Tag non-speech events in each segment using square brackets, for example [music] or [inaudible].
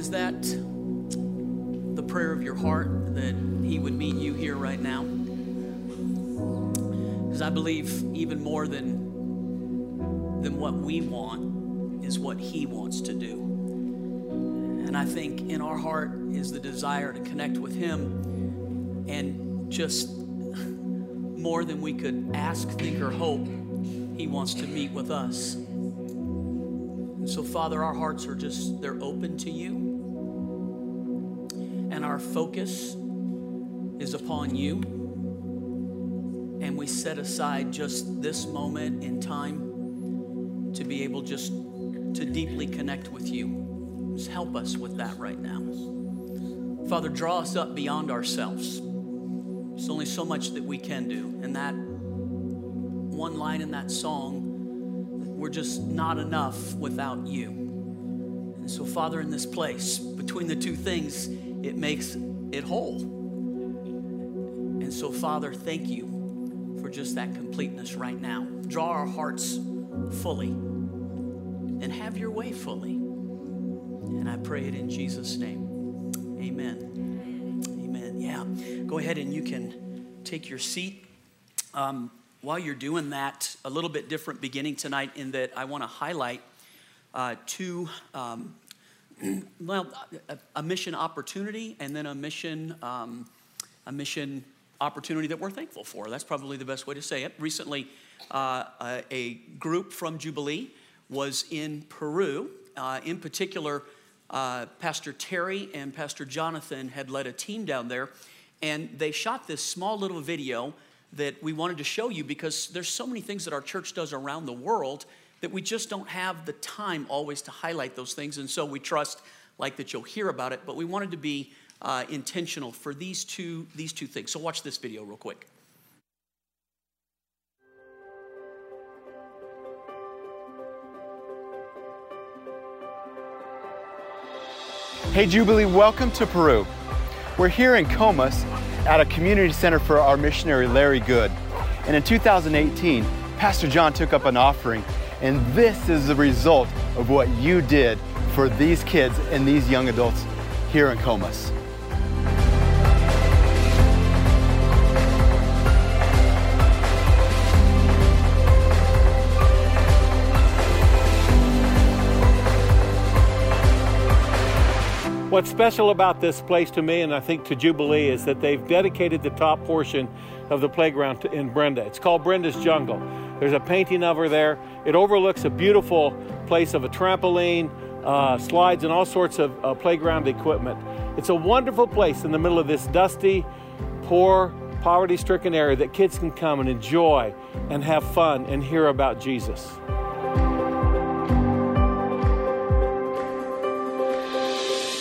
Is that the prayer of your heart that He would meet you here right now? Because I believe even more than, than what we want is what He wants to do. And I think in our heart is the desire to connect with Him and just more than we could ask, think, or hope, He wants to meet with us. And so, Father, our hearts are just, they're open to you. Our focus is upon you. And we set aside just this moment in time to be able just to deeply connect with you. Just help us with that right now. Father, draw us up beyond ourselves. There's only so much that we can do. And that one line in that song, we're just not enough without you. And so, Father, in this place, between the two things, it makes it whole. And so, Father, thank you for just that completeness right now. Draw our hearts fully and have your way fully. And I pray it in Jesus' name. Amen. Amen. Yeah. Go ahead and you can take your seat. Um, while you're doing that, a little bit different beginning tonight in that I want to highlight uh, two, um, well, a, mission opportunity and then a mission, um, a mission opportunity that we're thankful for. That's probably the best way to say it. Recently, uh, a, a, group from Jubilee was in Peru. Uh, in particular, uh, Pastor Terry and Pastor Jonathan had led a team down there, and they shot this small little video that we wanted to show you because there's so many things that our church does around the world that we just don't have the time always to highlight those things. And so we trust, like, that you'll hear about it, but we wanted to be uh, intentional for these two, these two things. So watch this video real quick. Hey Jubilee, welcome to Peru. We're here in Comas at a community center for our missionary Larry Good. And in 2018, Pastor John took up an offering, and this is the result of what you did for these kids and these young adults here in Comas. What's special about this place to me, and I think to Jubilee, is that they've dedicated the top portion of the playground in Brenda. It's called Brenda's Jungle. There's a painting of her there. It overlooks a beautiful place of a trampoline, uh, slides, and all sorts of uh, playground equipment. It's a wonderful place in the middle of this dusty, poor, poverty stricken area that kids can come and enjoy and have fun and hear about Jesus.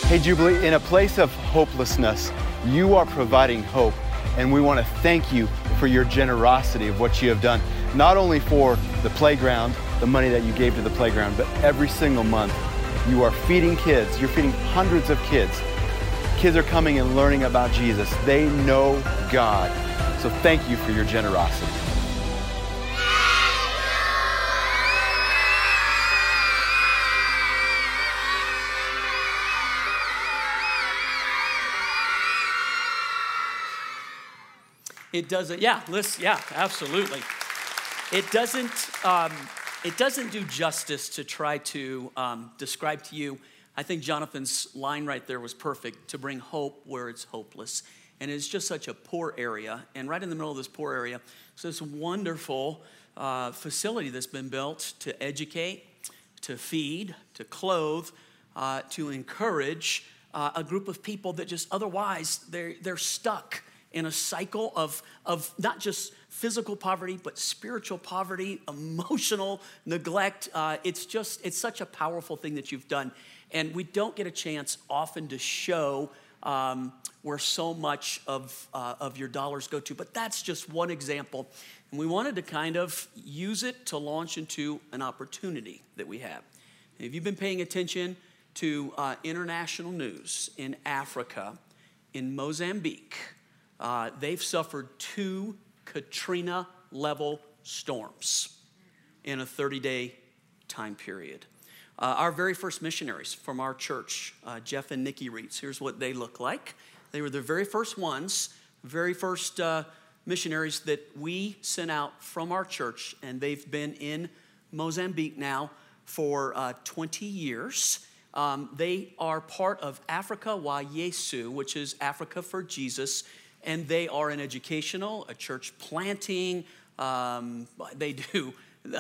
Hey, Jubilee, in a place of hopelessness, you are providing hope. And we want to thank you for your generosity of what you have done, not only for the playground, the money that you gave to the playground, but every single month you are feeding kids. You're feeding hundreds of kids. Kids are coming and learning about Jesus. They know God. So thank you for your generosity. It doesn't, yeah, listen, yeah, absolutely. It doesn't, um, it doesn't do justice to try to um, describe to you. I think Jonathan's line right there was perfect to bring hope where it's hopeless. And it's just such a poor area. And right in the middle of this poor area, so this wonderful uh, facility that's been built to educate, to feed, to clothe, uh, to encourage uh, a group of people that just otherwise they're, they're stuck in a cycle of, of not just physical poverty, but spiritual poverty, [laughs] emotional neglect. Uh, it's just, it's such a powerful thing that you've done. And we don't get a chance often to show um, where so much of, uh, of your dollars go to. But that's just one example. And we wanted to kind of use it to launch into an opportunity that we have. If you've been paying attention to uh, international news in Africa, in Mozambique, uh, they've suffered two Katrina level storms in a 30 day time period. Uh, our very first missionaries from our church, uh, Jeff and Nikki Reeds, here's what they look like. They were the very first ones, very first uh, missionaries that we sent out from our church, and they've been in Mozambique now for uh, 20 years. Um, they are part of Africa Wa Yesu, which is Africa for Jesus, and they are an educational, a church planting. Um, they do [laughs]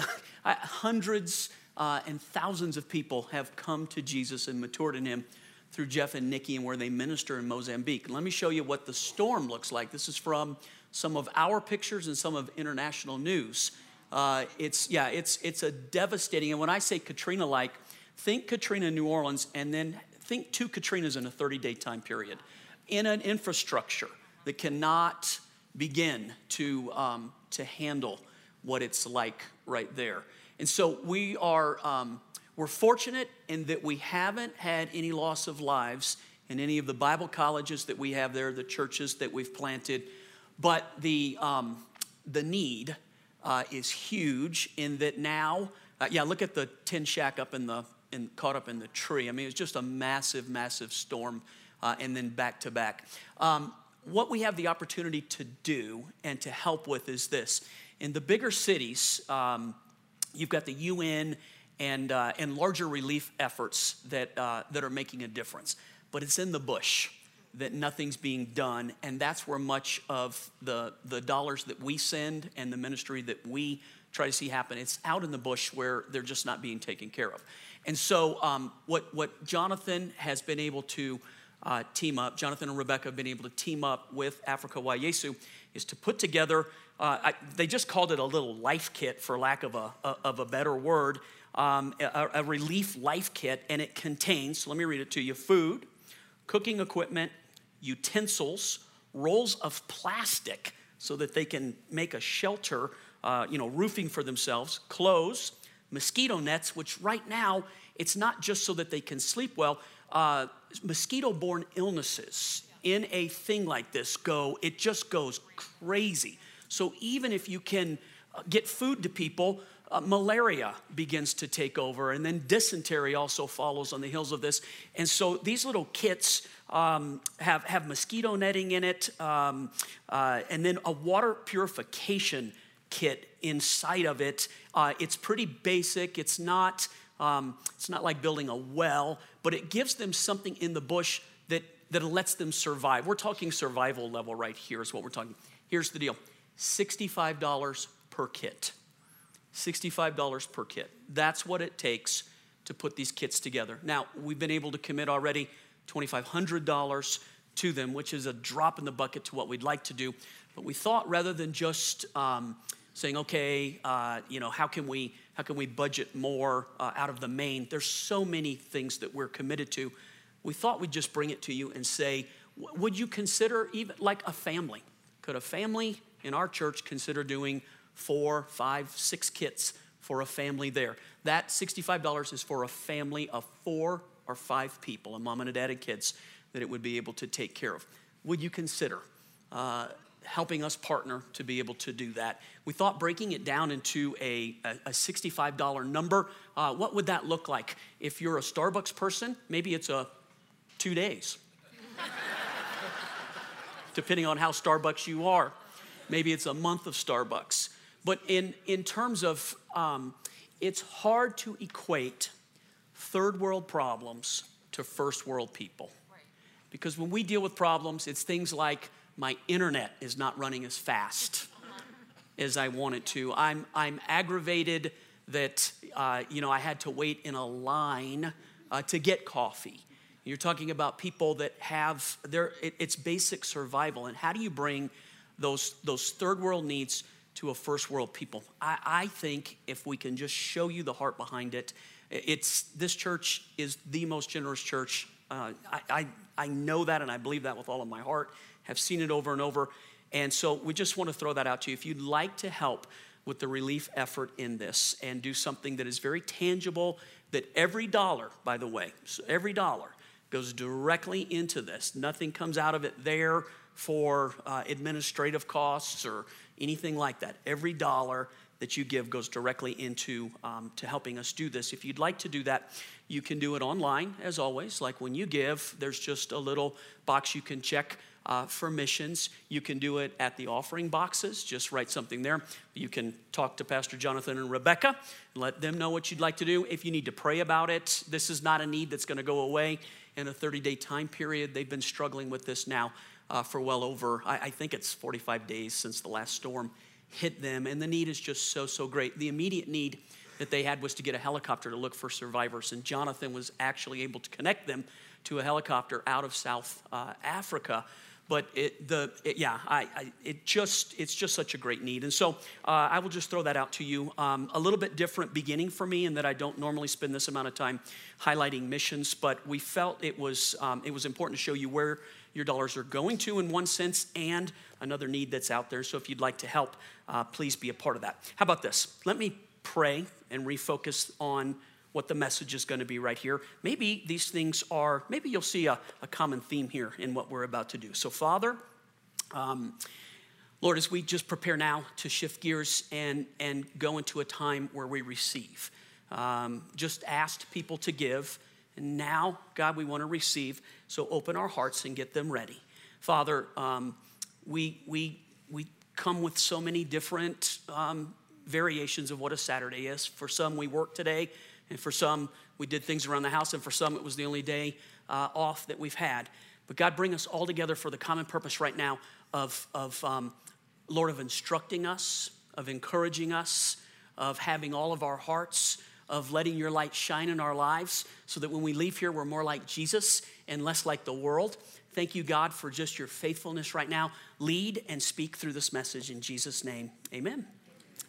hundreds uh, and thousands of people have come to Jesus and matured in Him through Jeff and Nikki and where they minister in Mozambique. Let me show you what the storm looks like. This is from some of our pictures and some of international news. Uh, it's yeah, it's it's a devastating. And when I say Katrina-like, think Katrina, New Orleans, and then think two Katrinas in a 30-day time period, in an infrastructure that cannot begin to um, to handle what it's like right there. And so we are um, we're fortunate in that we haven't had any loss of lives in any of the Bible colleges that we have there, the churches that we've planted. But the, um, the need uh, is huge in that now, uh, yeah, look at the tin shack up in the, in, caught up in the tree. I mean, it's just a massive, massive storm, uh, and then back to back. Um, what we have the opportunity to do and to help with is this. In the bigger cities, um, you've got the UN and, uh, and larger relief efforts that, uh, that are making a difference. But it's in the bush that nothing's being done, and that's where much of the, the dollars that we send and the ministry that we try to see happen, it's out in the bush where they're just not being taken care of. And so, um, what, what Jonathan has been able to uh, team up, Jonathan and Rebecca have been able to team up with Africa Wa Yesu, is to put together, uh, I, they just called it a little life kit, for lack of a, a of a better word, um, a, a relief life kit, and it contains, so let me read it to you food, cooking equipment, utensils, rolls of plastic so that they can make a shelter, uh, you know, roofing for themselves, clothes, mosquito nets, which right now it's not just so that they can sleep well. Uh, mosquito borne illnesses in a thing like this go, it just goes crazy. So even if you can uh, get food to people, uh, malaria begins to take over, and then dysentery also follows on the heels of this. And so these little kits um, have, have mosquito netting in it, um, uh, and then a water purification kit inside of it. Uh, it's pretty basic. It's not, um, it's not like building a well, but it gives them something in the bush that, that lets them survive. We're talking survival level right here, is what we're talking. Here's the deal $65 per kit. $65 per kit. That's what it takes to put these kits together. Now, we've been able to commit already $2,500 to them, which is a drop in the bucket to what we'd like to do. But we thought rather than just um, saying, okay, uh, you know, how can we how can we budget more uh, out of the main? There's so many things that we're committed to. We thought we'd just bring it to you and say, would you consider even like a family? Could a family in our church consider doing four, five, six kits for a family there. That $65 is for a family of four or five people, a mom and a dad and kids, that it would be able to take care of. Would you consider uh, helping us partner to be able to do that? We thought breaking it down into a, a, a $65 number, uh, what would that look like? If you're a Starbucks person, maybe it's a two days, [laughs] depending on how Starbucks you are. Maybe it's a month of Starbucks. But in, in terms of, um, it's hard to equate third world problems to first world people. Because when we deal with problems, it's things like my internet is not running as fast [laughs] as I want it to. I'm, I'm aggravated that, uh, you know, I had to wait in a line uh, to get coffee. You're talking about people that have their, it, it's basic survival. And how do you bring those, those third world needs to a first world people. I, I think if we can just show you the heart behind it, it's this church is the most generous church. Uh, I, I, I know that and I believe that with all of my heart, have seen it over and over. And so we just want to throw that out to you. If you'd like to help with the relief effort in this and do something that is very tangible, that every dollar, by the way, so every dollar goes directly into this. Nothing comes out of it there for uh, administrative costs or anything like that. Every dollar that you give goes directly into um, to helping us do this. If you'd like to do that, you can do it online, as always. Like when you give, there's just a little box you can check uh, for missions. You can do it at the offering boxes. Just write something there. You can talk to Pastor Jonathan and Rebecca let them know what you'd like to do. If you need to pray about it, this is not a need that's going to go away in a 30 day time period. They've been struggling with this now uh, for well over, I, I think it's 45 days since the last storm hit them. And the need is just so, so great. The immediate need that they had was to get a helicopter to look for survivors. And Jonathan was actually able to connect them to a helicopter out of South uh, Africa but it, the, it, yeah, I, I, it just, it's just such a great need. And so uh, I will just throw that out to you. Um, a little bit different beginning for me in that I don't normally spend this amount of time highlighting missions, but we felt it was, um, it was important to show you where your dollars are going to in one sense and another need that's out there. So if you'd like to help, uh, please be a part of that. How about this? Let me pray and refocus on what the message is going to be right here. Maybe these things are, maybe you'll see a, a common theme here in what we're about to do. So, Father, um, Lord, as we just prepare now to shift gears and, and go into a time where we receive, um, just asked people to give. And now, God, we want to receive. So open our hearts and get them ready. Father, um, we, we, we come with so many different um, variations of what a Saturday is. For some, we work today. And for some, we did things around the house, and for some, it was the only day uh, off that we've had. But God, bring us all together for the common purpose right now of, of um, Lord, of instructing us, of encouraging us, of having all of our hearts, of letting your light shine in our lives so that when we leave here, we're more like Jesus and less like the world. Thank you, God, for just your faithfulness right now. Lead and speak through this message in Jesus' name. Amen.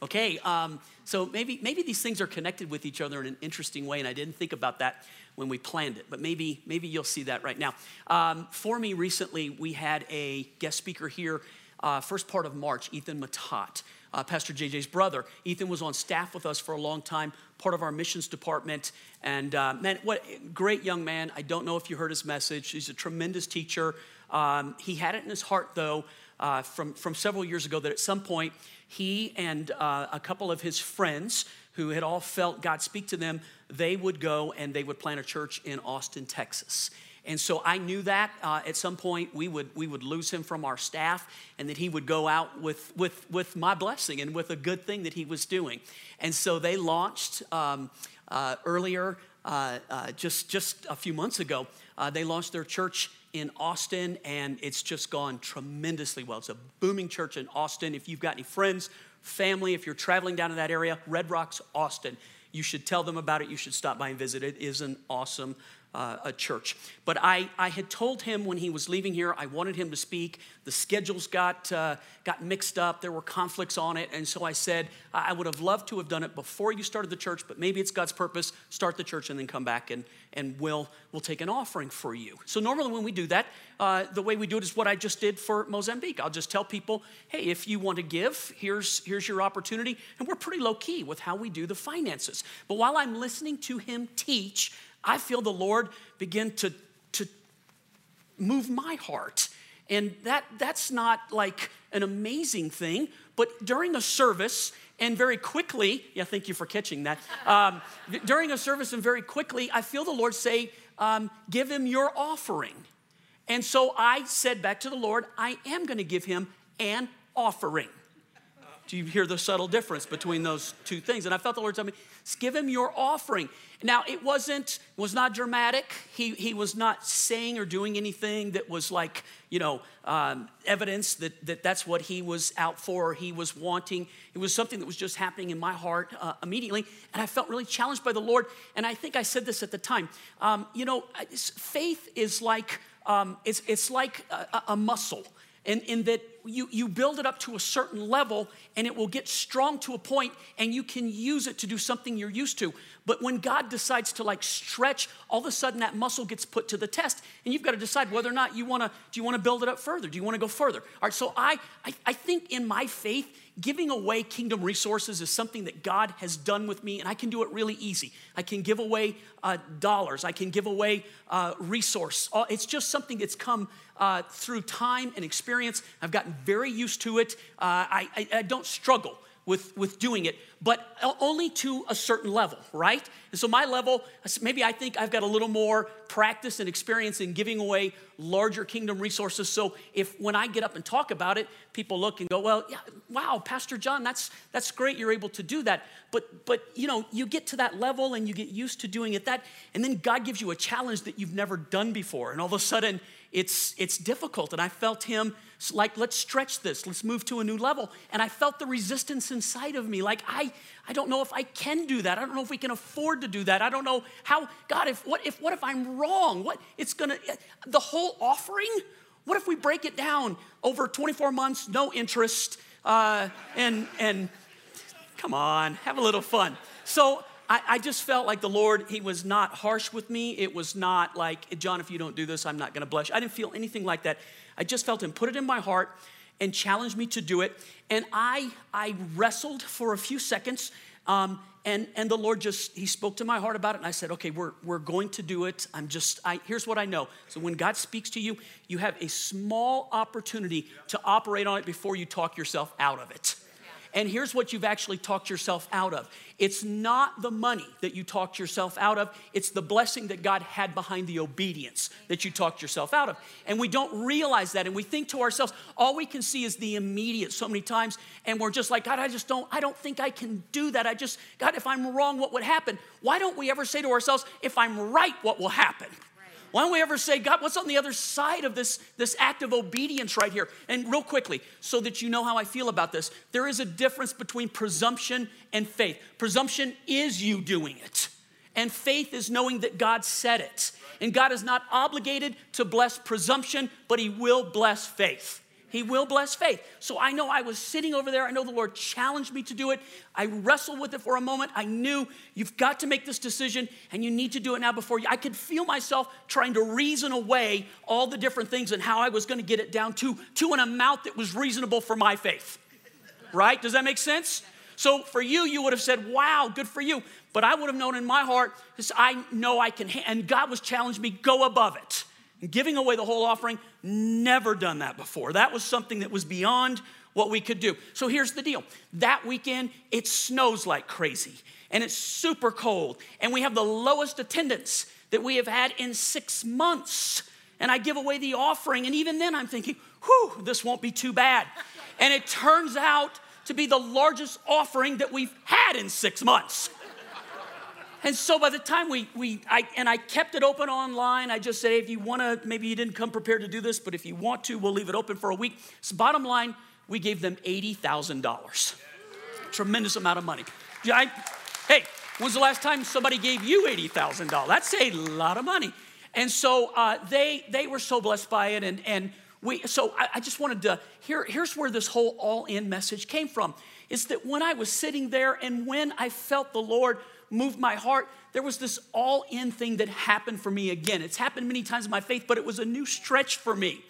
Okay, um, so maybe, maybe these things are connected with each other in an interesting way, and I didn't think about that when we planned it, but maybe, maybe you'll see that right now. Um, for me, recently, we had a guest speaker here, uh, first part of March, Ethan Matat. Uh, Pastor JJ's brother. Ethan was on staff with us for a long time, part of our missions department. And uh, man, what great young man. I don't know if you heard his message. He's a tremendous teacher. Um, he had it in his heart, though, uh, from, from several years ago, that at some point he and uh, a couple of his friends who had all felt God speak to them, they would go and they would plant a church in Austin, Texas. And so I knew that uh, at some point we would, we would lose him from our staff and that he would go out with, with, with my blessing and with a good thing that he was doing. And so they launched um, uh, earlier, uh, uh just, just a few months ago, uh, they launched their church in Austin, and it's just gone tremendously well. It's a booming church in Austin. If you've got any friends, family, if you're traveling down to that area, Red Rocks, Austin, you should tell them about it. You should stop by and visit. It is an awesome uh, a church. But I, I had told him when he was leaving here, I wanted him to speak. The schedules got, uh, got mixed up, there were conflicts on it. And so I said, I would have loved to have done it before you started the church, but maybe it's God's purpose. Start the church and then come back and, and we'll, we'll take an offering for you. So normally when we do that, uh, the way we do it is what I just did for Mozambique. I'll just tell people, hey, if you want to give, here's, here's your opportunity. And we're pretty low key with how we do the finances. But while I'm listening to him teach, I feel the Lord begin to, to move my heart. And that, that's not like an amazing thing, but during a service, and very quickly, yeah, thank you for catching that. Um, during a service, and very quickly, I feel the Lord say, um, Give him your offering. And so I said back to the Lord, I am going to give him an offering. Do you hear the subtle difference between those two things? And I felt the Lord tell me, give him your offering. Now, it wasn't, was not dramatic. He, he was not saying or doing anything that was like, you know, um, evidence that, that that's what he was out for or he was wanting. It was something that was just happening in my heart uh, immediately. And I felt really challenged by the Lord. And I think I said this at the time. Um, you know, faith is like, um, it's, it's like a, a muscle in, in that you, you build it up to a certain level and it will get strong to a point and you can use it to do something you're used to. But when God decides to like stretch, all of a sudden that muscle gets put to the test and you've got to decide whether or not you want to, do you want to build it up further? Do you want to go further? All right, so I, I, I think in my faith, giving away kingdom resources is something that God has done with me, and I can do it really easy. I can give away uh, dollars, I can give away uh, resource. It's just something that's come uh, through time and experience. I've gotten very used to it. Uh, I, I, I, don't struggle with, with doing it, but only to a certain level, right? And so my level, maybe I think I've got a little more practice and experience in giving away larger kingdom resources. So if when I get up and talk about it, people look and go, well, yeah, wow, Pastor John, that's that's great. You're able to do that. But but you know, you get to that level and you get used to doing it that, and then God gives you a challenge that you've never done before. And all of a sudden it's it's difficult. And I felt him like, let's stretch this, let's move to a new level. And I felt the resistance inside of me. Like, I, I don't know if I can do that. I don't know if we can afford to do that. I don't know how, God, if what if what if I'm wrong? What it's gonna the whole offering? What if we break it down over 24 months, no interest, uh, and and come on, have a little fun. So I, I, just felt like the Lord, He was not harsh with me. It was not like, John, if you don't do this, I'm not gonna bless you. I didn't feel anything like that. I just felt him put it in my heart and challenged me to do it. And I, I wrestled for a few seconds. Um, and, and the Lord just, He spoke to my heart about it. And I said, okay, we're, we're going to do it. I'm just, I, here's what I know. So when God speaks to you, you have a small opportunity to operate on it before you talk yourself out of it. And here's what you've actually talked yourself out of it's not the money that you talked yourself out of, it's the blessing that God had behind the obedience that you talked yourself out of. And we don't realize that. And we think to ourselves, all we can see is the immediate so many times. And we're just like, God, I just don't, I don't think I can do that. I just, God, if I'm wrong, what would happen? Why don't we ever say to ourselves, if I'm right, what will happen? Why don't we ever say, God, what's on the other side of this, this act of obedience right here? And real quickly, so that you know how I feel about this, there is a difference between presumption and faith. Presumption is you doing it, and faith is knowing that God said it. And God is not obligated to bless presumption, but He will bless faith. He will bless faith. So I know I was sitting over there. I know the Lord challenged me to do it. I wrestled with it for a moment. I knew you've got to make this decision and you need to do it now before you. I could feel myself trying to reason away all the different things and how I was going to get it down to, to an amount that was reasonable for my faith. Right? Does that make sense? So for you, you would have said, wow, good for you. But I would have known in my heart, I know I can, and God was challenged me, go above it giving away the whole offering, never done that before. That was something that was beyond what we could do. So here's the deal that weekend, it snows like crazy and it's super cold, and we have the lowest attendance that we have had in six months. And I give away the offering, and even then I'm thinking, whew, this won't be too bad. And it turns out to be the largest offering that we've had in six months. And so by the time we, we I, and I kept it open online, I just say, if you want to, maybe you didn't come prepared to do this, but if you want to, we'll leave it open for a week. So bottom line, we gave them $80,000. Tremendous amount of money. I, hey, when's the last time somebody gave you $80,000? That's a lot of money. And so uh, they, they were so blessed by it. And, and we, so I, I just wanted to, here, here's where this whole all in message came from. Is that when I was sitting there and when I felt the Lord moved my heart. There was this all in thing that happened for me again. It's happened many times in my faith, but it was a new stretch for me.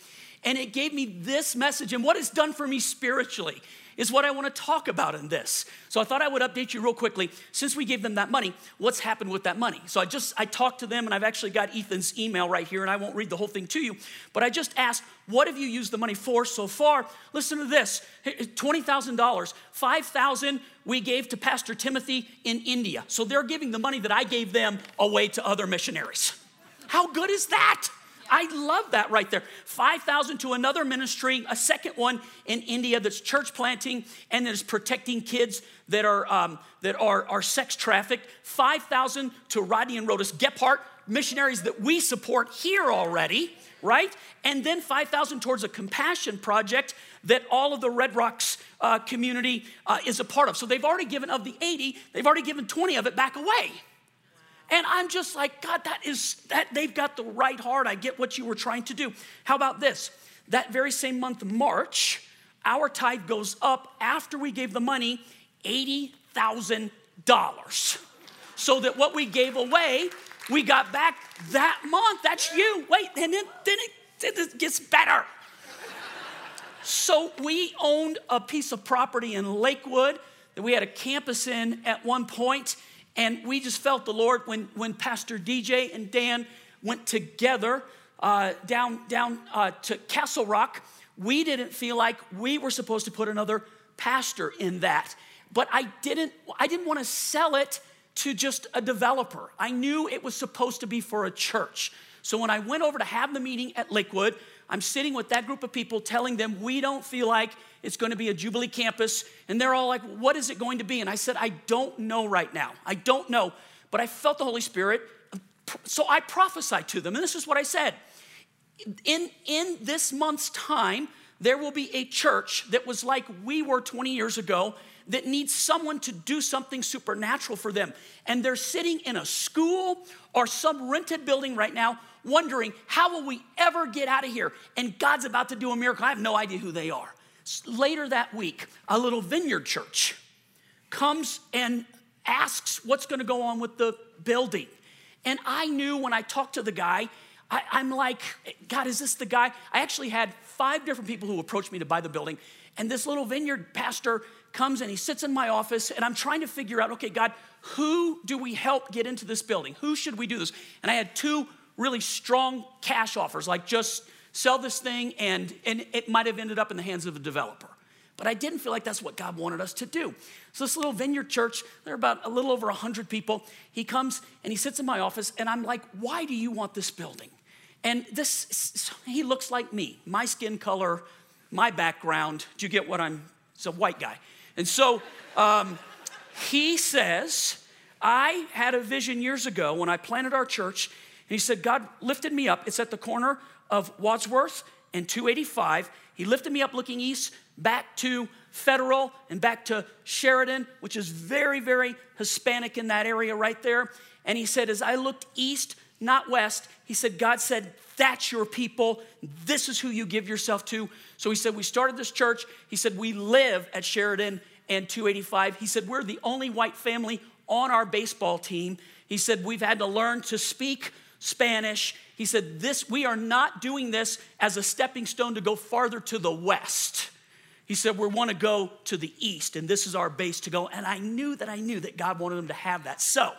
And it gave me this message. And what it's done for me spiritually is what I want to talk about in this. So I thought I would update you real quickly. Since we gave them that money, what's happened with that money? So I just I talked to them and I've actually got Ethan's email right here and I won't read the whole thing to you, but I just asked, what have you used the money for so far? Listen to this. $20,000, 5,000 we gave to Pastor Timothy in India. So they're giving the money that I gave them away to other missionaries. How good is that? I love that right there. 5,000 to another ministry, a second one in India that's church planting and that is protecting kids that are, um, that are, are sex trafficked. 5,000 to Rodney and Rhoda Gephardt, missionaries that we support here already, right? And then 5,000 towards a compassion project that all of the Red Rocks uh, community uh, is a part of. So they've already given of the 80, they've already given 20 of it back away. And I'm just like, God, that is that they've got the right heart. I get what you were trying to do. How about this? That very same month, March, our tithe goes up after we gave the money $80,000. So that what we gave away, we got back that month. That's you. Wait, and then, then, it, then it gets better. So we owned a piece of property in Lakewood that we had a campus in at one point and we just felt the Lord when, when Pastor DJ and Dan went together uh, down, down uh, to Castle Rock. We didn't feel like we were supposed to put another pastor in that. but I didn't, I didn't want to sell it to just a developer. I knew it was supposed to be for a church. So when I went over to have the meeting at Lakewood, I'm sitting with that group of people telling them we don't feel like it's going to be a Jubilee campus. And they're all like, what is it going to be? And I said, I don't know right now. I don't know. But I felt the Holy Spirit. So I prophesied to them. And this is what I said. In, in this month's time, there will be a church that was like we were 20 years ago that needs someone to do something supernatural for them. And they're sitting in a school or some rented building right now wondering, how will we ever get out of here? And God's about to do a miracle. I have no idea who they are. Later that week, a little vineyard church comes and asks what's going to go on with the building. And I knew when I talked to the guy, I, am like, God, is this the guy? I actually had five different people who approached me to buy the building. And this little vineyard pastor comes and he sits in my office, and I'm trying to figure out, okay, God, who do we help get into this building? Who should we do this? And I had two really strong cash offers, like just sell this thing, and, and it might have ended up in the hands of a developer. But I didn't feel like that's what God wanted us to do. So, this little vineyard church, there are about a little over 100 people. He comes and he sits in my office, and I'm like, Why do you want this building? And this, he looks like me, my skin color, my background. Do you get what I'm? He's a white guy. And so um, he says, I had a vision years ago when I planted our church, and he said, God lifted me up. It's at the corner of Wadsworth and 285. He lifted me up looking east, back to Federal and back to Sheridan, which is very, very Hispanic in that area right there. And he said, as I looked east, not west, he said, God said, that's your people. This is who you give yourself to. So he said, we started this church. He said, we live at Sheridan and 285. He said, we're the only white family on our baseball team. He said, we've had to learn to speak Spanish. He said, This, we are not doing this as a stepping stone to go farther to the west. He said, We want to go to the east, and this is our base to go. And I knew that I knew that God wanted them to have that. So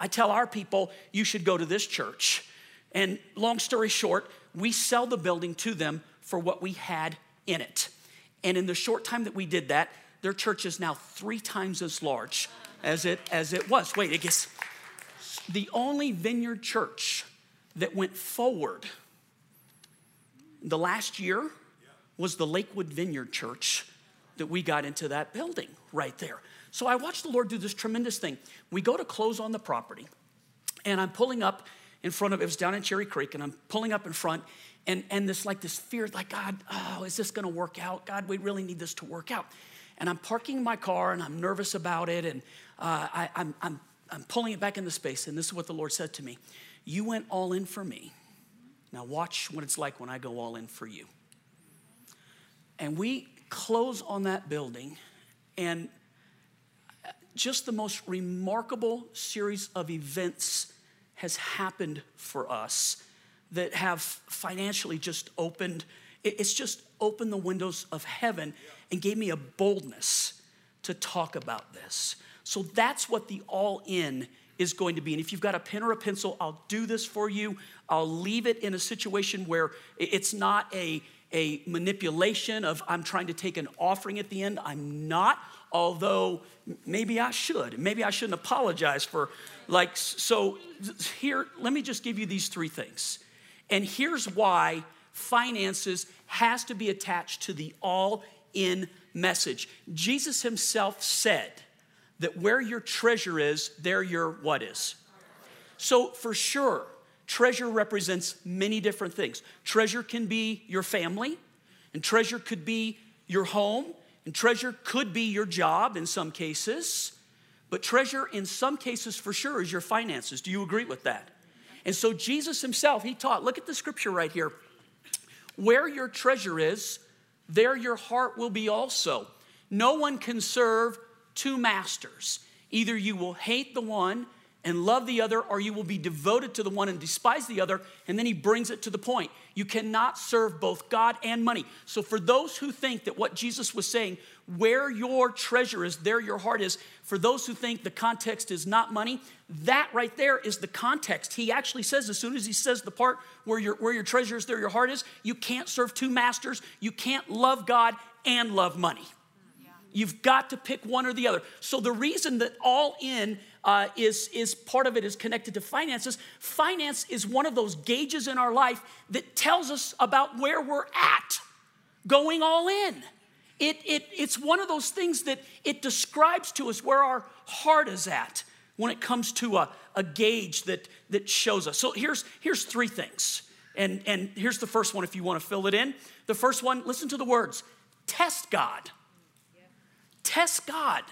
I tell our people, You should go to this church. And long story short, we sell the building to them for what we had in it. And in the short time that we did that, their church is now three times as large as it as it was. Wait, it gets the only vineyard church that went forward the last year was the Lakewood Vineyard Church that we got into that building right there. So I watched the Lord do this tremendous thing. We go to close on the property, and I'm pulling up in front of it was down in Cherry Creek, and I'm pulling up in front, and, and this like this fear, like, God, oh, is this gonna work out? God, we really need this to work out. And I'm parking my car and I'm nervous about it, and uh, I, I'm, I'm I'm pulling it back into space, and this is what the Lord said to me You went all in for me. Now, watch what it's like when I go all in for you. And we close on that building, and just the most remarkable series of events has happened for us that have financially just opened it's just opened the windows of heaven and gave me a boldness to talk about this so that's what the all in is going to be. And if you've got a pen or a pencil, I'll do this for you. I'll leave it in a situation where it's not a, a manipulation of I'm trying to take an offering at the end. I'm not, although maybe I should. Maybe I shouldn't apologize for, like, so here, let me just give you these three things. And here's why finances has to be attached to the all in message. Jesus himself said, that where your treasure is, there your what is. So, for sure, treasure represents many different things. Treasure can be your family, and treasure could be your home, and treasure could be your job in some cases. But treasure, in some cases, for sure, is your finances. Do you agree with that? And so, Jesus himself, he taught, look at the scripture right here. Where your treasure is, there your heart will be also. No one can serve two masters. Either you will hate the one and love the other, or you will be devoted to the one and despise the other. And then he brings it to the point. You cannot serve both God and money. So, for those who think that what Jesus was saying, where your treasure is, there your heart is, for those who think the context is not money, that right there is the context. He actually says, as soon as he says the part where your, where your treasure is, there your heart is, you can't serve two masters. You can't love God and love money. You've got to pick one or the other. So the reason that all in uh, is, is part of it is connected to finances. Finance is one of those gauges in our life that tells us about where we're at, going all in. It, it, it's one of those things that it describes to us where our heart is at when it comes to a, a gauge that, that shows us. So here's, here's three things. And, and here's the first one if you want to fill it in. The first one, listen to the words test God. Test God.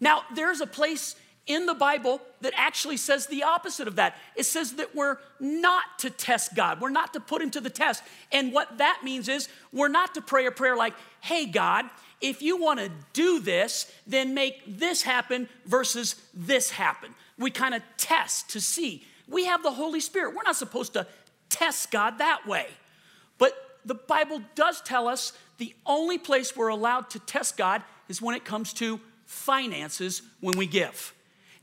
Now, there's a place in the Bible that actually says the opposite of that. It says that we're not to test God, we're not to put Him to the test. And what that means is we're not to pray a prayer like, hey, God, if you want to do this, then make this happen versus this happen. We kind of test to see. We have the Holy Spirit. We're not supposed to test God that way. But the Bible does tell us the only place we're allowed to test God is when it comes to finances when we give.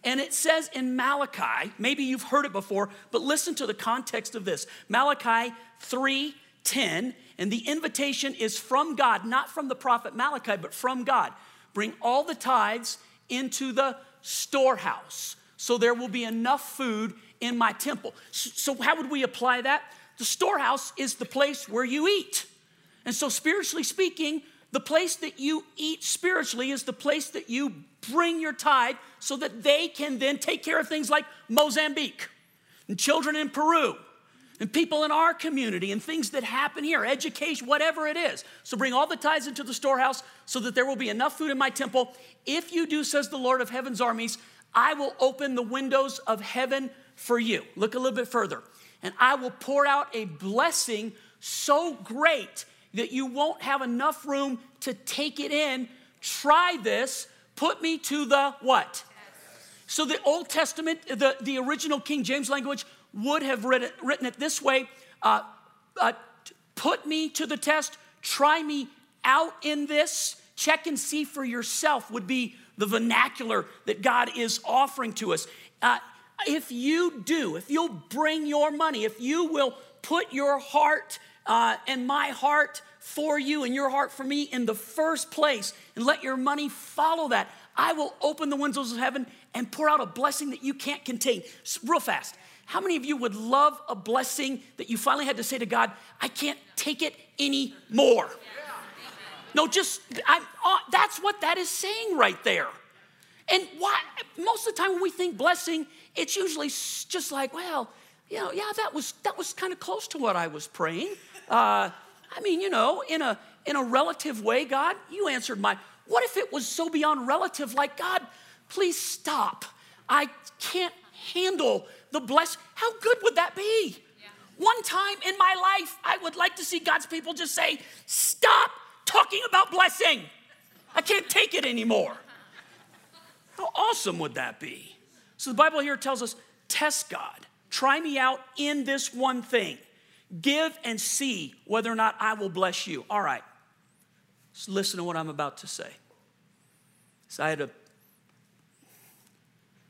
And it says in Malachi, maybe you've heard it before, but listen to the context of this. Malachi 3:10, and the invitation is from God, not from the prophet Malachi, but from God. Bring all the tithes into the storehouse, so there will be enough food in my temple. So, how would we apply that? The storehouse is the place where you eat. And so, spiritually speaking, the place that you eat spiritually is the place that you bring your tithe so that they can then take care of things like Mozambique and children in Peru and people in our community and things that happen here, education, whatever it is. So bring all the tithes into the storehouse so that there will be enough food in my temple. If you do, says the Lord of heaven's armies, I will open the windows of heaven for you. Look a little bit further. And I will pour out a blessing so great that you won't have enough room to take it in. Try this. Put me to the what? So the Old Testament, the, the original King James language would have written, written it this way uh, uh, Put me to the test, try me out in this, check and see for yourself would be the vernacular that God is offering to us. Uh, if you do, if you'll bring your money, if you will put your heart uh, and my heart for you and your heart for me in the first place and let your money follow that, I will open the windows of heaven and pour out a blessing that you can't contain. Real fast. How many of you would love a blessing that you finally had to say to God, I can't take it anymore? No, just, I'm, uh, that's what that is saying right there. And why, most of the time when we think blessing, it's usually just like, well, you know, yeah, that was, that was kind of close to what I was praying. Uh, I mean, you know, in a, in a relative way, God, you answered my, what if it was so beyond relative, like, God, please stop. I can't handle the bless. How good would that be? Yeah. One time in my life, I would like to see God's people just say, stop talking about blessing. I can't take it anymore. How awesome would that be? So the Bible here tells us test God. Try me out in this one thing. Give and see whether or not I will bless you. All right. So listen to what I'm about to say. So I had a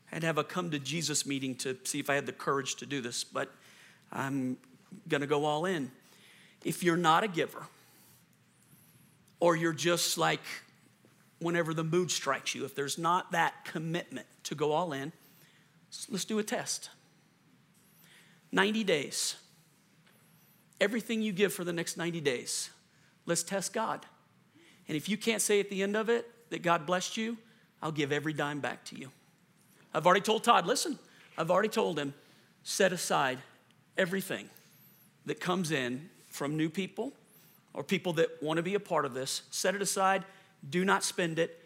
had to have a come to Jesus meeting to see if I had the courage to do this, but I'm gonna go all in. If you're not a giver, or you're just like whenever the mood strikes you, if there's not that commitment to go all in, let's do a test. 90 days. Everything you give for the next 90 days, let's test God. And if you can't say at the end of it that God blessed you, I'll give every dime back to you. I've already told Todd, listen, I've already told him, set aside everything that comes in from new people or people that want to be a part of this. Set it aside, do not spend it,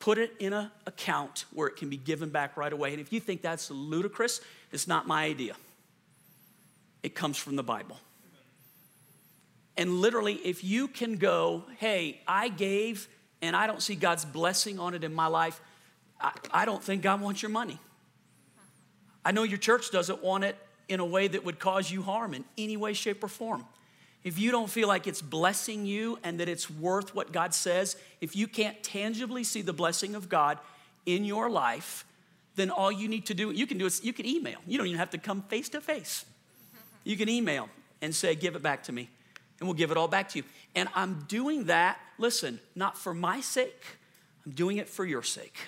put it in an account where it can be given back right away. And if you think that's ludicrous, it's not my idea. It comes from the Bible. And literally, if you can go, hey, I gave and I don't see God's blessing on it in my life, I, I don't think God wants your money. I know your church doesn't want it in a way that would cause you harm in any way, shape, or form. If you don't feel like it's blessing you and that it's worth what God says, if you can't tangibly see the blessing of God in your life, then all you need to do, you can do is you can email. You don't even have to come face to face. You can email and say, Give it back to me, and we'll give it all back to you. And I'm doing that, listen, not for my sake, I'm doing it for your sake.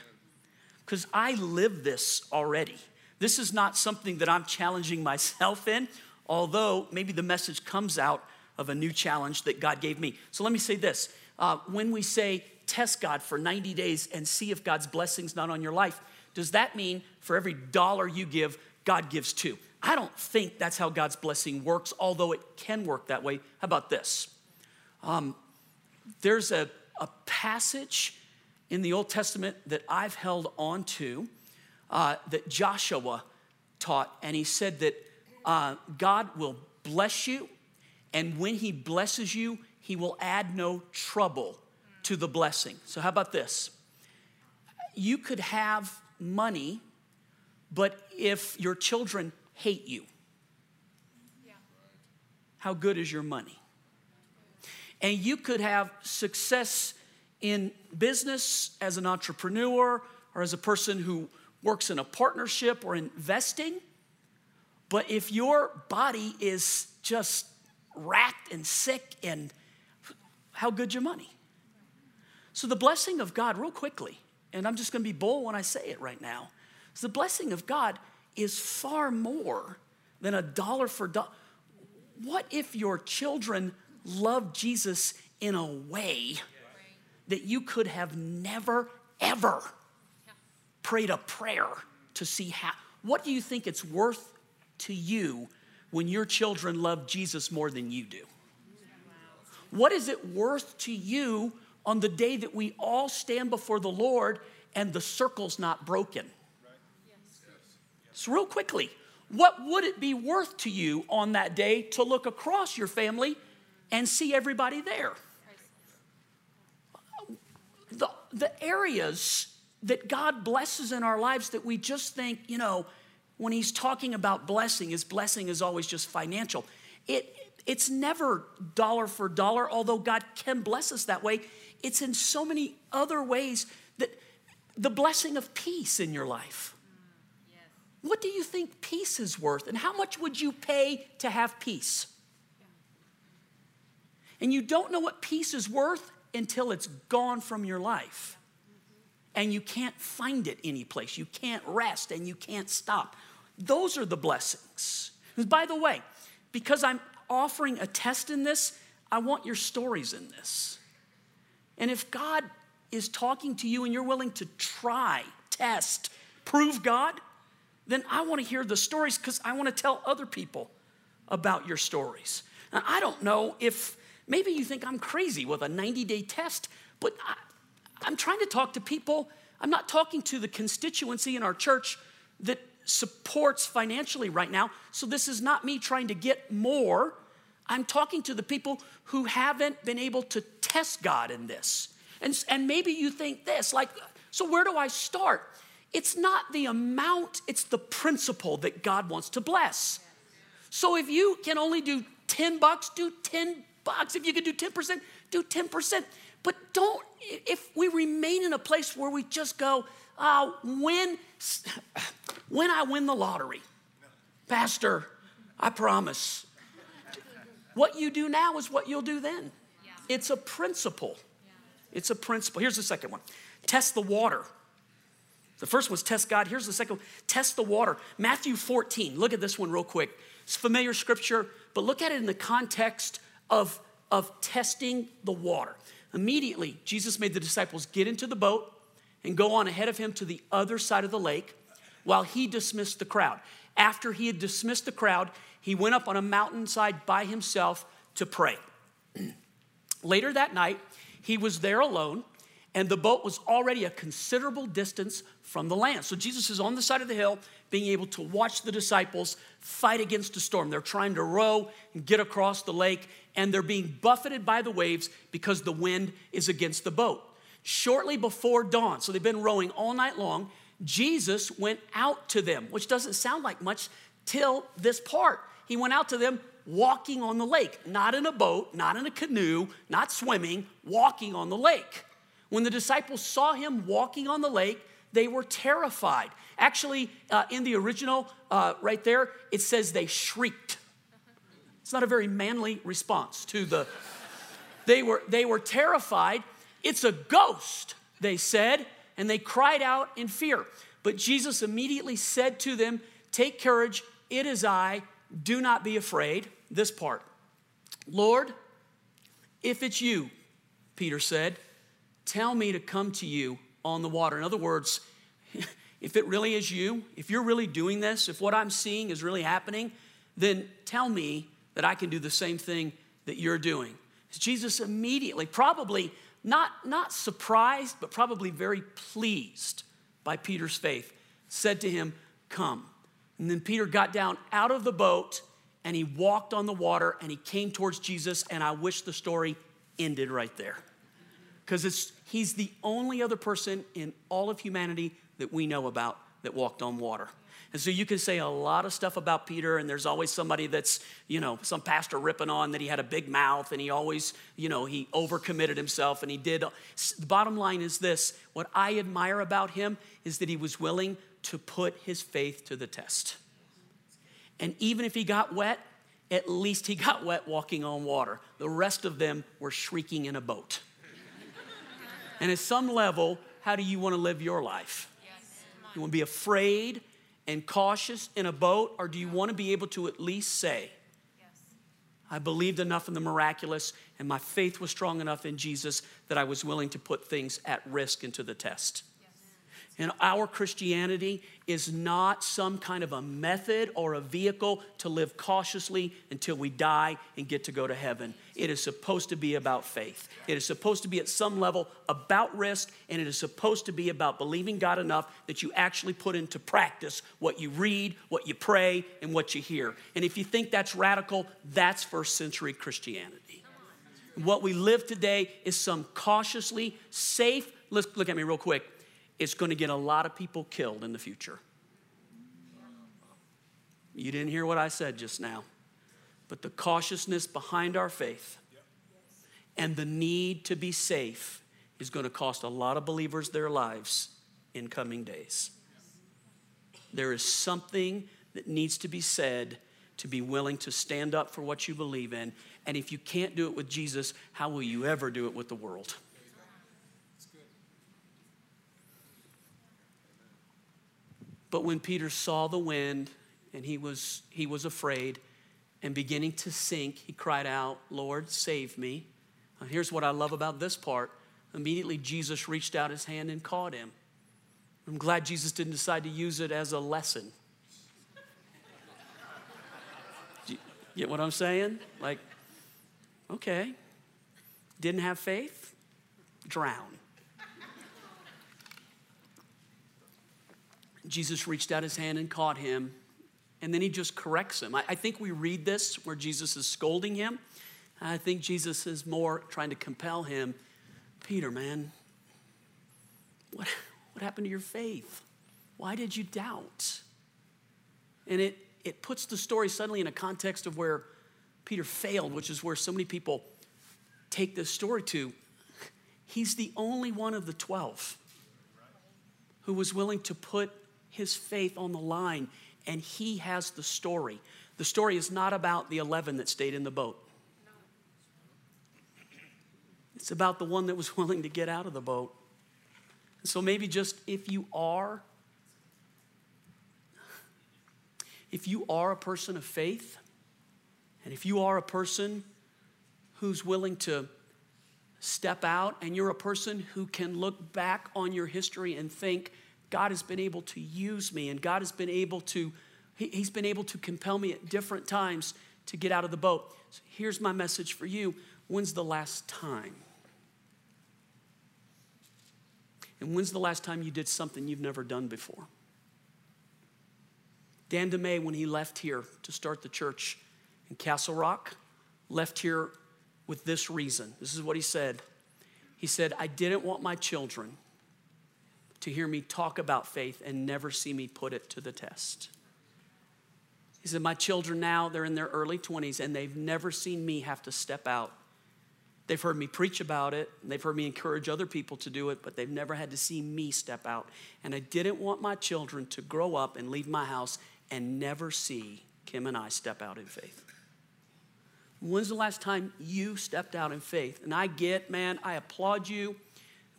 Because I live this already. This is not something that I'm challenging [laughs] myself in, although maybe the message comes out of a new challenge that God gave me. So let me say this uh, when we say test God for 90 days and see if God's blessing's not on your life, does that mean for every dollar you give, God gives two? I don't think that's how God's blessing works, although it can work that way. How about this? Um, there's a, a passage in the Old Testament that I've held on to uh, that Joshua taught, and he said that uh, God will bless you, and when he blesses you, he will add no trouble to the blessing. So, how about this? You could have money, but if your children hate you, how good is your money? And you could have success in business as an entrepreneur or as a person who works in a partnership or investing. But if your body is just racked and sick, and how good your money? So, the blessing of God, real quickly, and I'm just gonna be bold when I say it right now, is the blessing of God is far more than a dollar for dollar. What if your children love Jesus in a way that you could have never, ever prayed a prayer to see how? What do you think it's worth to you when your children love Jesus more than you do? What is it worth to you on the day that we all stand before the Lord and the circle's not broken? So, real quickly, what would it be worth to you on that day to look across your family and see everybody there? The, the areas that God blesses in our lives that we just think, you know, when He's talking about blessing, His blessing is always just financial. It, it's never dollar for dollar, although God can bless us that way. It's in so many other ways that the blessing of peace in your life. What do you think peace is worth? And how much would you pay to have peace? And you don't know what peace is worth until it's gone from your life. And you can't find it anyplace. You can't rest and you can't stop. Those are the blessings. And by the way, because I'm offering a test in this, I want your stories in this. And if God is talking to you and you're willing to try, test, prove God, then I want to hear the stories because I want to tell other people about your stories. Now, I don't know if maybe you think I'm crazy with a 90 day test, but I, I'm trying to talk to people. I'm not talking to the constituency in our church that supports financially right now. So this is not me trying to get more. I'm talking to the people who haven't been able to test God in this. And, and maybe you think this, like, so where do I start? It's not the amount, it's the principle that God wants to bless. So if you can only do 10 bucks, do 10 bucks. If you can do 10%, do 10%. But don't, if we remain in a place where we just go, uh, when, when I win the lottery, Pastor, I promise. What you do now is what you'll do then. It's a principle. It's a principle. Here's the second one test the water. The first was test God. Here's the second test the water. Matthew 14. Look at this one real quick. It's familiar scripture, but look at it in the context of, of testing the water. Immediately, Jesus made the disciples get into the boat and go on ahead of him to the other side of the lake while he dismissed the crowd. After he had dismissed the crowd, he went up on a mountainside by himself to pray. [clears throat] Later that night, he was there alone, and the boat was already a considerable distance from the land. So Jesus is on the side of the hill, being able to watch the disciples fight against a storm. They're trying to row and get across the lake, and they're being buffeted by the waves because the wind is against the boat shortly before dawn, so they've been rowing all night long, Jesus went out to them, which doesn't sound like much till this part. He went out to them walking on the lake, not in a boat, not in a canoe, not swimming, walking on the lake. When the disciples saw him walking on the lake, they were terrified. Actually, uh, in the original, uh, right there, it says they shrieked. It's not a very manly response to the. They were, they were terrified it's a ghost. they said, and they cried out in fear. But Jesus immediately said to them, Take courage, it is I, do not be afraid. This part. Lord, if it's you, Peter said, tell me to come to you on the water. In other words, [laughs] if it really is you, if you're really doing this, if what I'm seeing is really happening, then tell me that I can do the same thing that you're doing. Jesus immediately, probably not, not surprised, but probably very pleased by Peter's faith, said to him, Come. And then Peter got down out of the boat and he walked on the water and he came towards Jesus. And I wish the story ended right there. Because he's the only other person in all of humanity that we know about that walked on water. And so you can say a lot of stuff about Peter, and there's always somebody that's, you know, some pastor ripping on that he had a big mouth and he always, you know, he overcommitted himself and he did. The bottom line is this what I admire about him is that he was willing to put his faith to the test. And even if he got wet, at least he got wet walking on water. The rest of them were shrieking in a boat. And at some level, how do you want to live your life? You want to be afraid and cautious in a boat, or do you want to be able to at least say, I believed enough in the miraculous, and my faith was strong enough in Jesus that I was willing to put things at risk into the test? And our Christianity is not some kind of a method or a vehicle to live cautiously until we die and get to go to heaven. It is supposed to be about faith. It is supposed to be at some level about risk, and it is supposed to be about believing God enough that you actually put into practice what you read, what you pray, and what you hear. And if you think that's radical, that's first century Christianity. What we live today is some cautiously safe, let's look at me real quick it's going to get a lot of people killed in the future. You didn't hear what I said just now. But the cautiousness behind our faith and the need to be safe is going to cost a lot of believers their lives in coming days. There is something that needs to be said to be willing to stand up for what you believe in. And if you can't do it with Jesus, how will you ever do it with the world? But when Peter saw the wind and he was, he was afraid and beginning to sink, he cried out, Lord, save me. Now, here's what I love about this part. Immediately, Jesus reached out his hand and caught him. I'm glad Jesus didn't decide to use it as a lesson. Get what I'm saying? Like, okay, didn't have faith? Drown. Jesus reached out his hand and caught him, and then he just corrects him. I, I think we read this where Jesus is scolding him. I think Jesus is more trying to compel him Peter, man, what, what happened to your faith? Why did you doubt? And it, it puts the story suddenly in a context of where Peter failed, which is where so many people take this story to. He's the only one of the 12 who was willing to put his faith on the line, and he has the story. The story is not about the 11 that stayed in the boat. It's about the one that was [laughs] willing to get out of the boat. So maybe just if you are, if you are a person of faith, and if you are a person who's willing to step out, and you're a person who can look back on your history and think, God has been able to use me and God has been able to, he, He's been able to compel me at different times to get out of the boat. So here's my message for you. When's the last time? And when's the last time you did something you've never done before? Dan DeMay, when he left here to start the church in Castle Rock, left here with this reason. This is what he said. He said, I didn't want my children to hear me talk about faith and never see me put it to the test. He said, My children now, they're in their early 20s and they've never seen me have to step out. They've heard me preach about it, they've heard me encourage other people to do it, but they've never had to see me step out. And I didn't want my children to grow up and leave my house and never see Kim and I step out in faith. When's the last time you stepped out in faith? And I get, man, I applaud you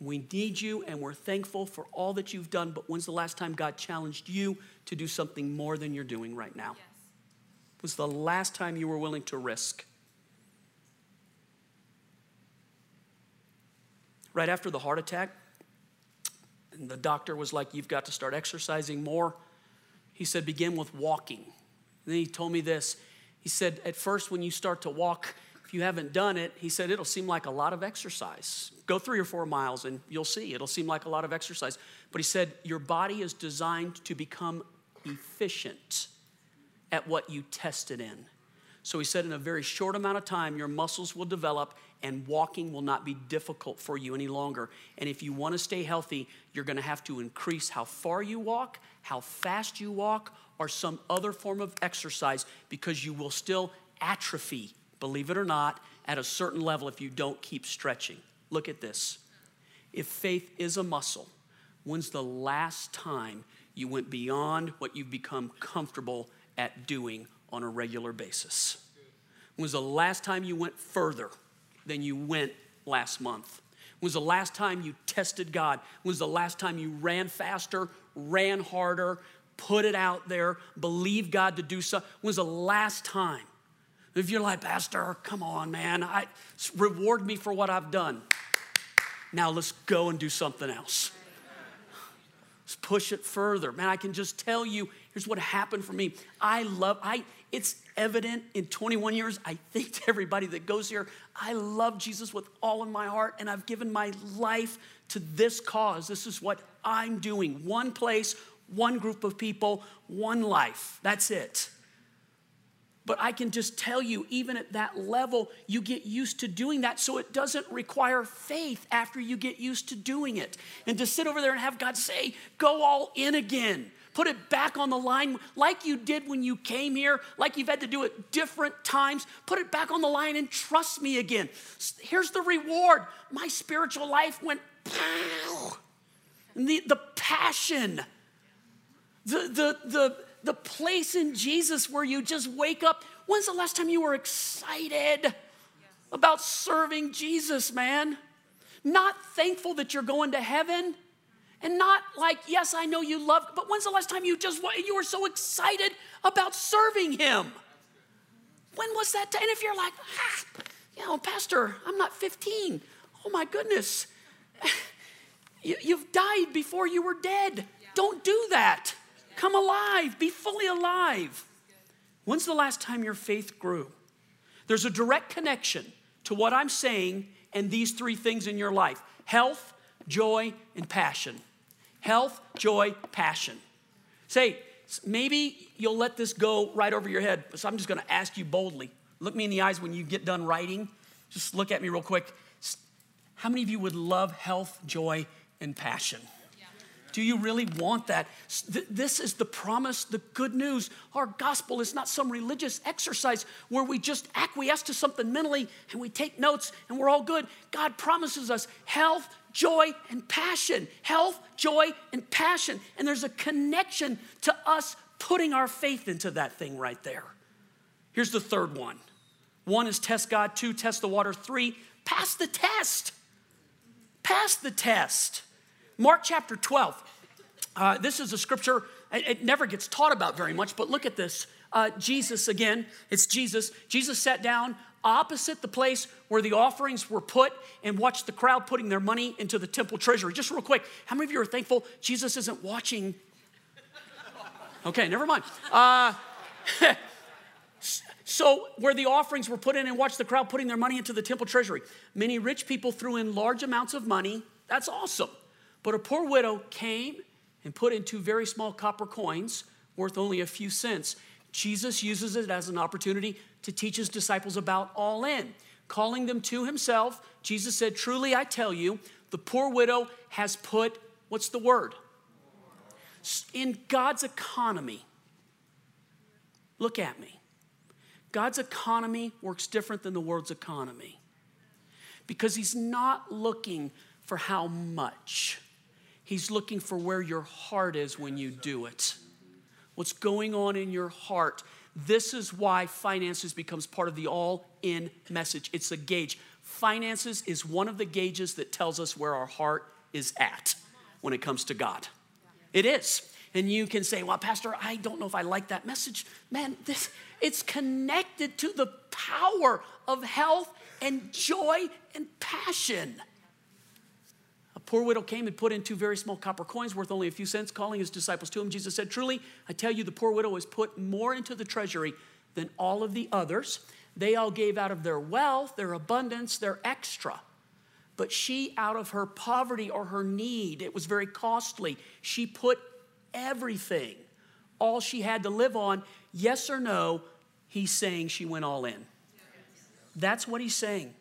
We need you and we're thankful for all that you've done, but when's the last time God challenged you to do something more than you're doing right now? Yes. Was the last time you were willing to risk? Right after the heart attack, and the doctor was like, You've got to start exercising more. He said, Begin with walking. And then he told me this. He said, At first, when you start to walk, if you haven't done it, he said, it'll seem like a lot of exercise. Go three or four miles and you'll see. It'll seem like a lot of exercise. But he said, Your body is designed to become efficient at what you test it in. So he said, in a very short amount of time, your muscles will develop and walking will not be difficult for you any longer. And if you want to stay healthy, you're going to have to increase how far you walk, how fast you walk, or some other form of exercise because you will still atrophy, believe it or not, at a certain level if you don't keep stretching. Look at this. If faith is a muscle, when's the last time you went beyond what you've become comfortable at doing on a regular basis? When was the last time you went further than you went last month? When was the last time you tested God? When was the last time you ran faster, ran harder, put it out there, believe God to do something? When was the last time? If you're like, Pastor, come on, man, I, reward me for what I've done. Now let's go and do something else. Let's push it further. Man, I can just tell you Here's what happened for me. I love, I, it's evident in 21 years, I think to everybody that goes here, I love Jesus with all in my heart, and I've given my life to this cause. This is what I'm doing. One place, one group of people, one life. That's it. But I can just tell you, even at that level, you get used to doing that. So it doesn't require faith after you get used to doing it. And to sit over there and have God say, go all in again. Put it back on the line like you did when you came here, like you've had to do it different times. Put it back on the line and trust me again. Here's the reward my spiritual life went pow. The, the passion, the, the, the, the place in Jesus where you just wake up. When's the last time you were excited about serving Jesus, man? Not thankful that you're going to heaven and not like, yes, I know you love, but when's the last time you just, you were so excited about serving him? When was that? And if you're like, ah, you know, Pastor, I'm not 15. Oh my goodness. [laughs] You, have died before you were dead. Don't do that. Come alive, be fully alive. When's the last time your faith grew? There's a direct connection to what I'm saying and these three things in your life health, joy, and passion health, joy, passion. Say, maybe you'll let this go right over your head. So I'm just to ask you boldly. Look me in the eyes when you get done writing. Just look at me real quick. How many of you would love health, joy, and passion? Do you really want that? This is the promise, the good news. Our gospel is not some religious exercise where we just acquiesce to something mentally and we take notes and we're all good. God promises us health, joy, and passion. Health, joy, and passion. And there's a connection to us putting our faith into that thing right there. Here's the third one one is test God, two, test the water, three, pass the test. Pass the test. Mark chapter 12. Uh, this is a scripture, it, it, never gets taught about very much, but look at this. Uh, Jesus, again, it's Jesus. Jesus sat down opposite the place where the offerings were put and watched the crowd putting their money into the temple treasury. Just real quick, how many of you are thankful Jesus isn't watching? Okay, never mind. Uh, [laughs] so, where the offerings were put in and watched the crowd putting their money into the temple treasury, many rich people threw in large amounts of money. That's awesome. But a poor widow came and put in two very small copper coins worth only a few cents. Jesus uses it as an opportunity to teach his disciples about all in. Calling them to himself, Jesus said, Truly I tell you, the poor widow has put, what's the word? In God's economy. Look at me. God's economy works different than the world's economy because he's not looking for how much. He's looking for where your heart is when you do it. What's going on in your heart. This is why finances becomes part of the all in message. It's a gauge. Finances is one of the gauges that tells us where our heart is at when it comes to God. It is. And you can say, well, Pastor, I don't know if I like that message. Man, this it's connected to the power of health and joy and passion. Poor widow came and put in two very small copper coins worth only a few cents, calling his disciples to him. Jesus said, Truly, I tell you, the poor widow has put more into the treasury than all of the others. They all gave out of their wealth, their abundance, their extra. But she, out of her poverty or her need, it was very costly, she put everything, all she had to live on, yes or no, he's saying she went all in. That's what he's saying.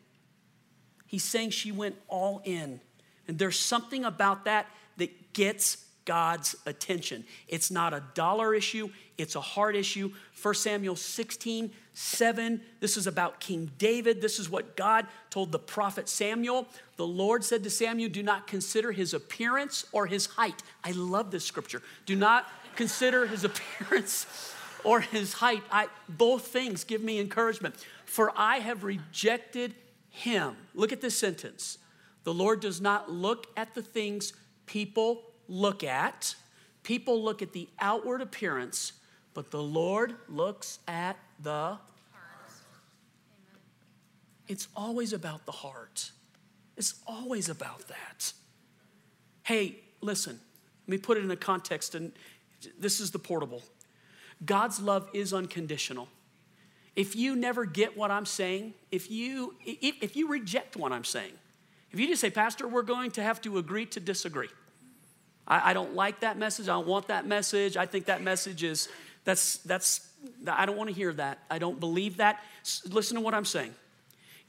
He's saying she went all in. And there's something about that that gets God's attention. It's not a dollar issue, it's a heart issue. 1 Samuel 16, 7. This is about King David. This is what God told the prophet Samuel. The Lord said to Samuel, Do not consider his appearance or his height. I love this scripture. Do not consider his [laughs] appearance or his height. I, both things give me encouragement. For I have rejected him. Look at this sentence. The Lord does not look at the things people look at. People look at the outward appearance, but the Lord looks at the heart. It's always about the heart. It's always about that. Hey, listen, let me put it in a context, and this is the portable. God's love is unconditional. If you never get what I'm saying, if you if, if you reject what I'm saying, if you just say, Pastor, we're going to have to agree to disagree. I, I don't like that message. I don't want that message. I think that message is, that's, that's, I don't want to hear that. I don't believe that. Listen to what I'm saying.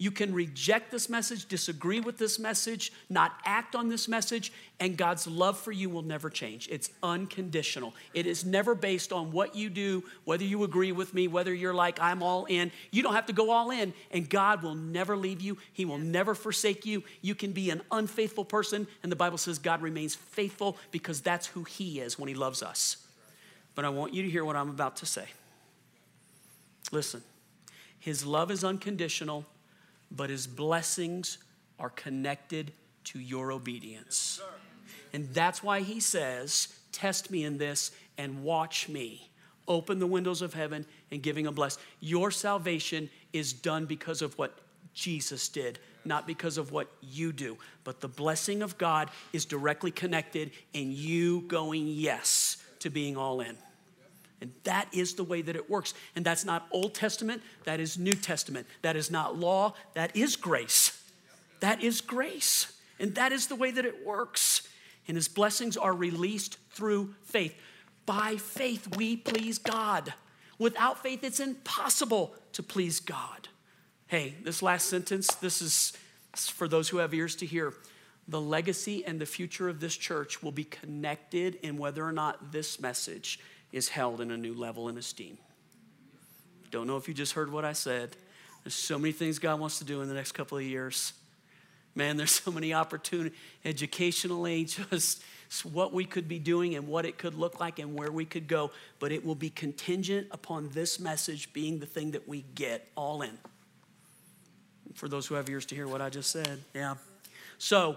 You can reject this message, disagree with this message, not act on this message, and God's love for you will never change. It's unconditional. It is never based on what you do, whether you agree with me, whether you're like, I'm all in. You don't have to go all in, and God will never leave you. He will never forsake you. You can be an unfaithful person, and the Bible says God remains faithful because that's who He is when He loves us. But I want you to hear what I'm about to say. Listen, His love is unconditional but his blessings are connected to your obedience. And that's why he says, Test me in this and watch me. Open the windows of heaven and giving a bless. Your salvation is done because of what Jesus did, not because of what you do. But the blessing of God is directly connected in you going yes to being all in. And that is the way that it works. And that's not Old Testament, that is New Testament. That is not law, that is grace. That is grace. And that is the way that it works. And his blessings are released through faith. By faith, we please God. Without faith, it's impossible to please God. Hey, this last sentence, this is for those who have ears to hear. The legacy and the future of this church will be connected in whether or not this message is held in a new level in esteem. Don't know if you just heard what I said. There's so many things God wants to do in the next couple of years. Man, there's so many opportunities educationally, [laughs] just what we could be doing and what it could look like and where we could go. But it will be contingent upon this message being the thing that we get all in. For those who have ears to hear what I just said, yeah. So,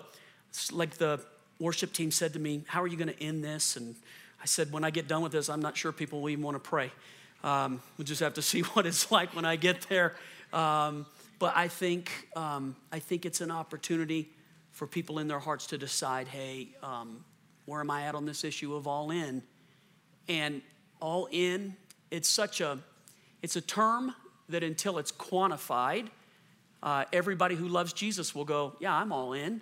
like the worship team said to me, How are you going to end this? And I said, when I get done with this, I'm not sure people will even want to pray. Um, we'll just have to [laughs] see what it's like when I get there. Um, but I think, um, I think it's an opportunity for people in their hearts to decide hey, um, where am I at on this issue of all in? And all in, it's such a, it's a term that until it's quantified, uh, everybody who loves Jesus will go, yeah, I'm all in.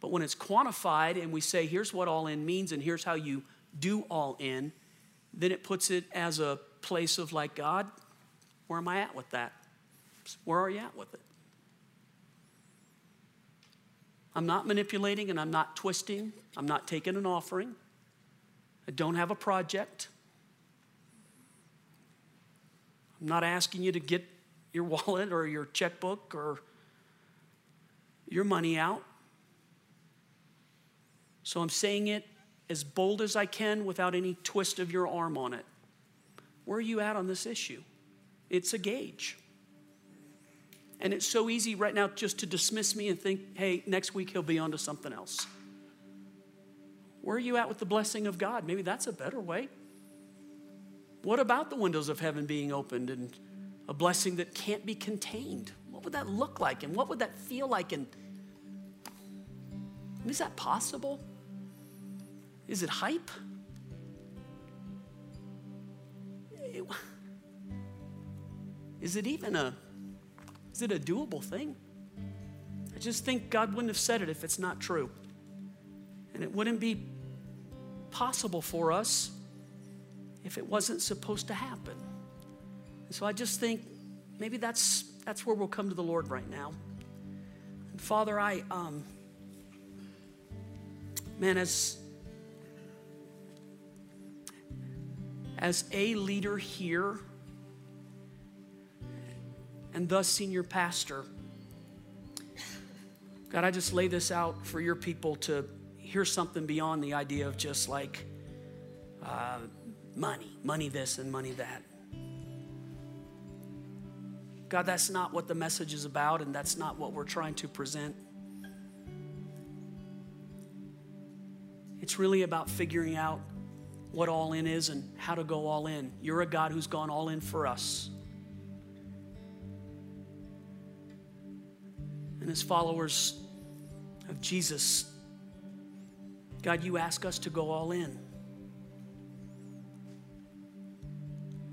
But when it's quantified and we say, here's what all in means and here's how you do all in, then it puts it as a place of like, God, where am I at with that? Where are you at with it? I'm not manipulating and I'm not twisting. I'm not taking an offering. I don't have a project. I'm not asking you to get your [laughs] wallet or your checkbook or your money out. So I'm saying it as bold as I can without any twist of your arm on it. Where are you at on this issue? It's a gauge. And it's so easy right now just to dismiss me and think, hey, next week he'll be on to something else. Where are you at with the blessing of God? Maybe that's a better way. What about the windows of heaven being opened and a blessing that can't be contained? What would that look like and what would that feel like? And is that possible? Is it hype? Is it even a is it a doable thing? I just think God wouldn't have said it if it's not true. And it wouldn't be possible for us if it wasn't supposed to happen. And so I just think maybe that's that's where we'll come to the Lord right now. And Father, I um man as as a leader here and thus senior pastor. God, I just lay this out for your people to hear something beyond the idea of just like uh, money, money this and money that. God, that's not what the message is about, and that's not what we're trying to present. It's really about figuring out what all in is and how to go all in. You're a God who's gone all in for us. and as followers of Jesus, God, you ask us to go all in.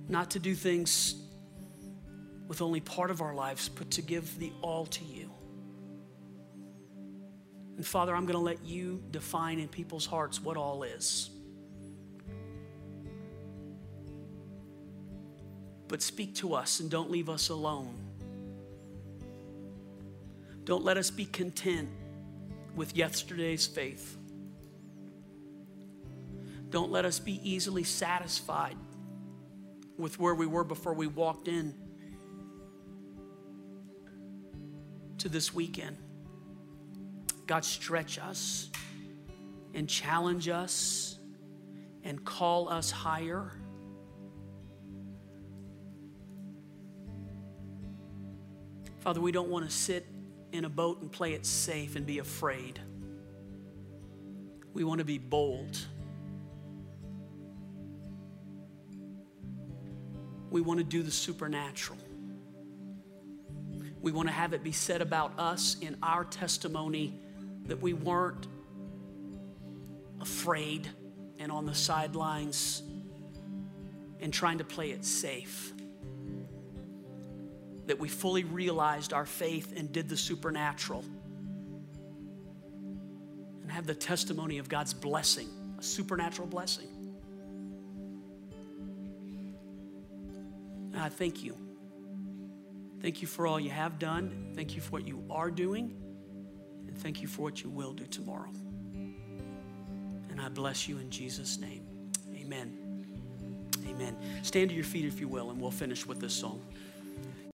Not to do things with only part of our lives, but to give the all to you. And Father, I'm going to let you define in people's hearts what all is. But speak to us and don't leave us alone. Don't let us be content with yesterday's faith. Don't let us be easily satisfied with where we were before we walked in to this weekend. God, stretch us and challenge us and call us higher. Father, we don't want to sit in a boat and play it safe and be afraid. We want to be bold. We want to do the supernatural. We want to have it be said about us in our testimony that we weren't afraid and on the sidelines and trying to play it safe that we fully realized our faith and did the supernatural. And have the testimony of God's blessing, a supernatural blessing. And I thank you. Thank you for all you have done. Thank you for what you are doing. And thank you for what you will do tomorrow. And I bless you in Jesus' name. Amen. Amen. Stand to your feet if you will, and we'll finish with this song.